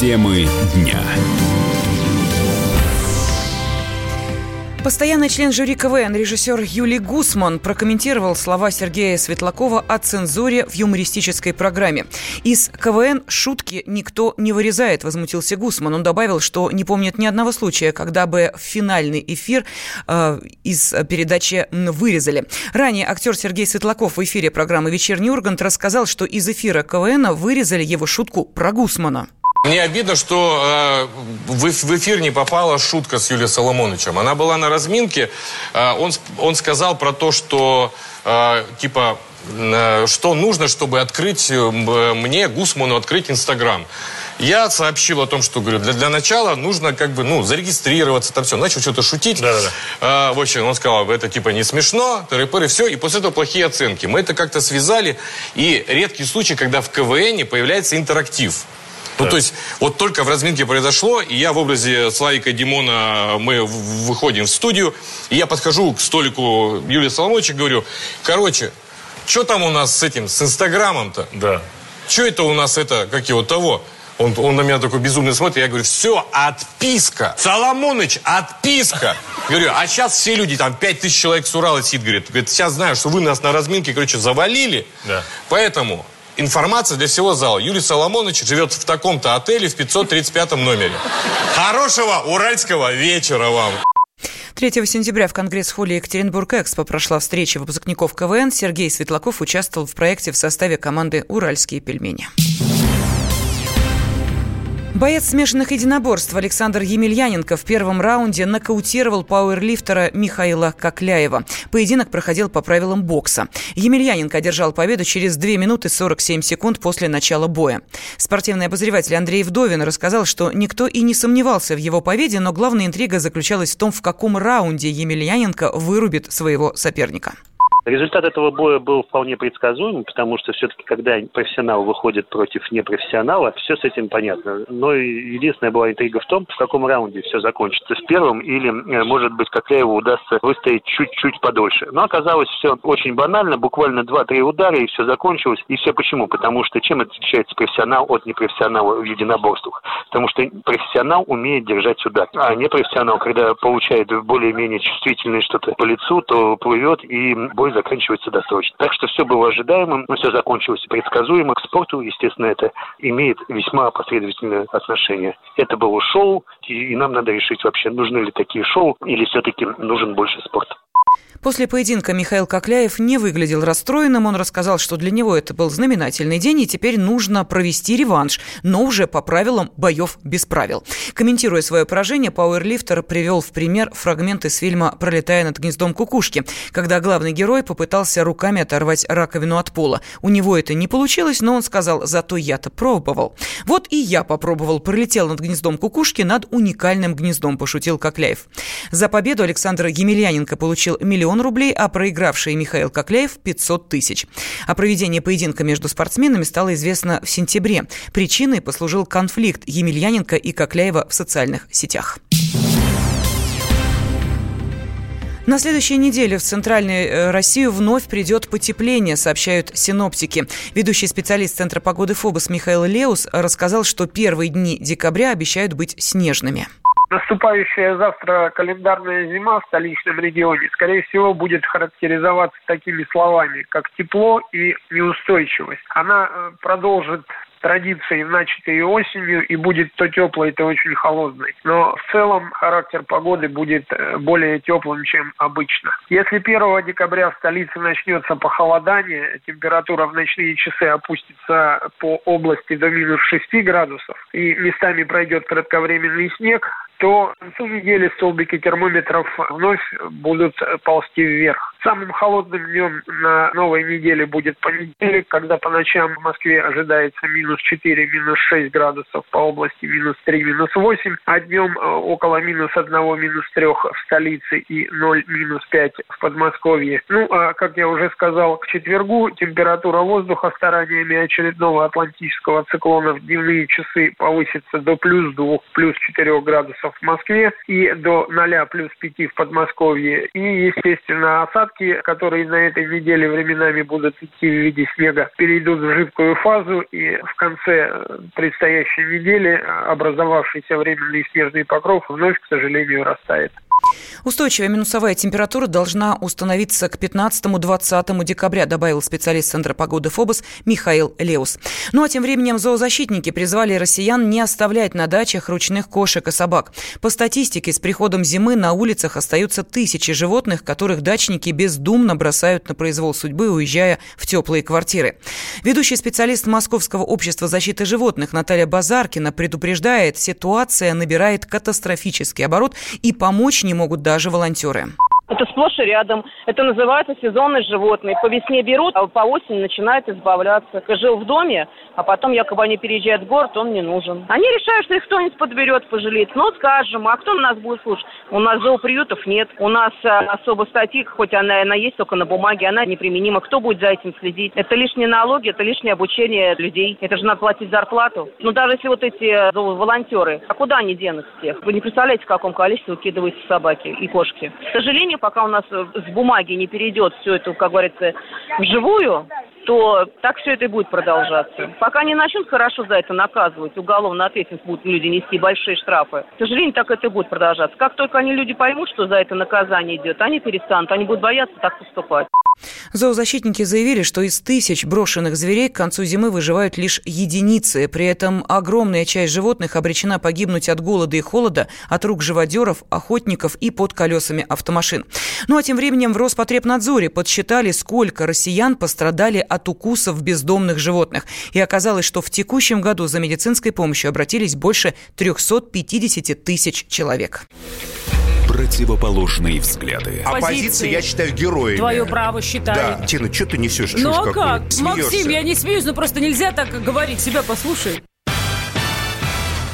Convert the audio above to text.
Темы дня. Постоянный член жюри КВН, режиссер Юлий Гусман прокомментировал слова Сергея Светлакова о цензуре в юмористической программе. Из КВН шутки никто не вырезает, возмутился Гусман. Он добавил, что не помнит ни одного случая, когда бы финальный эфир э, из передачи вырезали. Ранее актер Сергей Светлаков в эфире программы «Вечерний Ургант» рассказал, что из эфира КВН вырезали его шутку про Гусмана. Мне обидно, что э, в, в эфир не попала шутка с Юлией Соломоновичем. Она была на разминке. Э, он, он сказал про то, что э, типа э, что нужно, чтобы открыть э, мне, Гусману, открыть Инстаграм. Я сообщил о том, что, говорю, для, для начала нужно как бы, ну, зарегистрироваться, там все. Начал что-то шутить. Да, да, да. А, в общем, он сказал, это типа не смешно, тыры все. И после этого плохие оценки. Мы это как-то связали. И редкий случай, когда в КВН появляется интерактив. Ну, то есть, вот только в разминке произошло, и я в образе Славика Димона, мы выходим в студию, и я подхожу к столику Юлии Соломовича и говорю, короче, что там у нас с этим, с Инстаграмом-то? Да. Что это у нас это, как его, того? Он, он на меня такой безумно смотрит, я говорю, все, отписка. Соломоныч, отписка. Говорю, а сейчас все люди, там, пять тысяч человек с Урала сидит, говорит, говорит, сейчас знаю, что вы нас на разминке, короче, завалили. Да. Поэтому информация для всего зала. Юрий Соломонович живет в таком-то отеле в 535 номере. Хорошего уральского вечера вам! 3 сентября в Конгресс-холле Екатеринбург-Экспо прошла встреча выпускников КВН. Сергей Светлаков участвовал в проекте в составе команды «Уральские пельмени». Боец смешанных единоборств Александр Емельяненко в первом раунде нокаутировал пауэрлифтера Михаила Кокляева. Поединок проходил по правилам бокса. Емельяненко одержал победу через 2 минуты 47 секунд после начала боя. Спортивный обозреватель Андрей Вдовин рассказал, что никто и не сомневался в его победе, но главная интрига заключалась в том, в каком раунде Емельяненко вырубит своего соперника. Результат этого боя был вполне предсказуем, потому что все-таки, когда профессионал выходит против непрофессионала, все с этим понятно. Но единственная была интрига в том, в каком раунде все закончится. С первым или, э, может быть, Кокляеву удастся выстоять чуть-чуть подольше. Но оказалось все очень банально, буквально 2-3 удара, и все закончилось. И все почему? Потому что чем отличается профессионал от непрофессионала в единоборствах? Потому что профессионал умеет держать удар, а непрофессионал, когда получает более-менее чувствительное что-то по лицу, то плывет и бой бой заканчивается досрочно. Так что все было ожидаемым, но все закончилось предсказуемо. К спорту, естественно, это имеет весьма последовательное отношение. Это было шоу, и нам надо решить вообще, нужны ли такие шоу, или все-таки нужен больше спорт. После поединка Михаил Кокляев не выглядел расстроенным. Он рассказал, что для него это был знаменательный день, и теперь нужно провести реванш, но уже по правилам боев без правил. Комментируя свое поражение, пауэрлифтер привел в пример фрагменты из фильма «Пролетая над гнездом кукушки», когда главный герой попытался руками оторвать раковину от пола. У него это не получилось, но он сказал, зато я-то пробовал. Вот и я попробовал, пролетел над гнездом кукушки над уникальным гнездом, пошутил Кокляев. За победу Александр Емельяненко получил миллион рублей, а проигравший Михаил Кокляев – 500 тысяч. О проведении поединка между спортсменами стало известно в сентябре. Причиной послужил конфликт Емельяненко и Кокляева в социальных сетях. На следующей неделе в Центральной э, Россию вновь придет потепление, сообщают синоптики. Ведущий специалист Центра погоды ФОБОС Михаил Леус рассказал, что первые дни декабря обещают быть снежными. Наступающая завтра календарная зима в столичном регионе, скорее всего, будет характеризоваться такими словами, как тепло и неустойчивость. Она э, продолжит традиции, начатые осенью, и будет то теплой, то очень холодной. Но в целом характер погоды будет э, более теплым, чем обычно. Если 1 декабря в столице начнется похолодание, температура в ночные часы опустится по области до минус 6 градусов, и местами пройдет кратковременный снег, то к концу недели столбики термометров вновь будут ползти вверх. Самым холодным днем на новой неделе будет понедельник, когда по ночам в Москве ожидается минус 4, минус 6 градусов, по области минус 3, минус 8, а днем э, около минус 1, минус 3 в столице и 0, минус 5 в Подмосковье. Ну, а как я уже сказал, к четвергу температура воздуха стараниями очередного атлантического циклона в дневные часы повысится до плюс 2, плюс 4 градусов градусов в Москве и до 0 плюс 5 в Подмосковье. И, естественно, осадки, которые на этой неделе временами будут идти в виде снега, перейдут в жидкую фазу и в конце предстоящей недели образовавшийся временный снежный покров вновь, к сожалению, растает. Устойчивая минусовая температура должна установиться к 15-20 декабря, добавил специалист Центра погоды ФОБОС Михаил Леус. Ну а тем временем зоозащитники призвали россиян не оставлять на дачах ручных кошек и собак. По статистике, с приходом зимы на улицах остаются тысячи животных, которых дачники бездумно бросают на произвол судьбы, уезжая в теплые квартиры. Ведущий специалист Московского общества защиты животных Наталья Базаркина предупреждает, ситуация набирает катастрофический оборот и помочь не могут даже волонтеры. Это сплошь и рядом. Это называется сезонные животные. По весне берут, а по осени начинают избавляться. Жил в доме, а потом якобы они переезжают в город, он не нужен. Они решают, что их кто-нибудь подберет, пожалеет. Ну, скажем, а кто нас будет слушать? У нас зооприютов нет. У нас а, особо статьи, хоть она, она есть только на бумаге, она неприменима. Кто будет за этим следить? Это лишние налоги, это лишнее обучение людей. Это же надо платить зарплату. Ну, даже если вот эти э, волонтеры, а куда они денутся всех? Вы не представляете, в каком количестве выкидываются собаки и кошки. К сожалению, пока у нас э, с бумаги не перейдет все это, как говорится, вживую, то так все это и будет продолжаться. Пока не начнут хорошо за это наказывать, уголовно ответственность будут люди нести большие штрафы. К сожалению, так это и будет продолжаться. Как только они люди поймут, что за это наказание идет, они перестанут, они будут бояться так поступать. Зоозащитники заявили, что из тысяч брошенных зверей к концу зимы выживают лишь единицы. При этом огромная часть животных обречена погибнуть от голода и холода, от рук живодеров, охотников и под колесами автомашин. Ну а тем временем в Роспотребнадзоре подсчитали, сколько россиян пострадали от укусов бездомных животных. И оказалось, что в текущем году за медицинской помощью обратились больше 350 тысяч человек противоположные взгляды. Оппозиция, я считаю, героями. Твое право считаю. Да. Тина, что ты несешь? Ну а как? Смеешься? Максим, я не смеюсь, но просто нельзя так говорить. Себя послушай.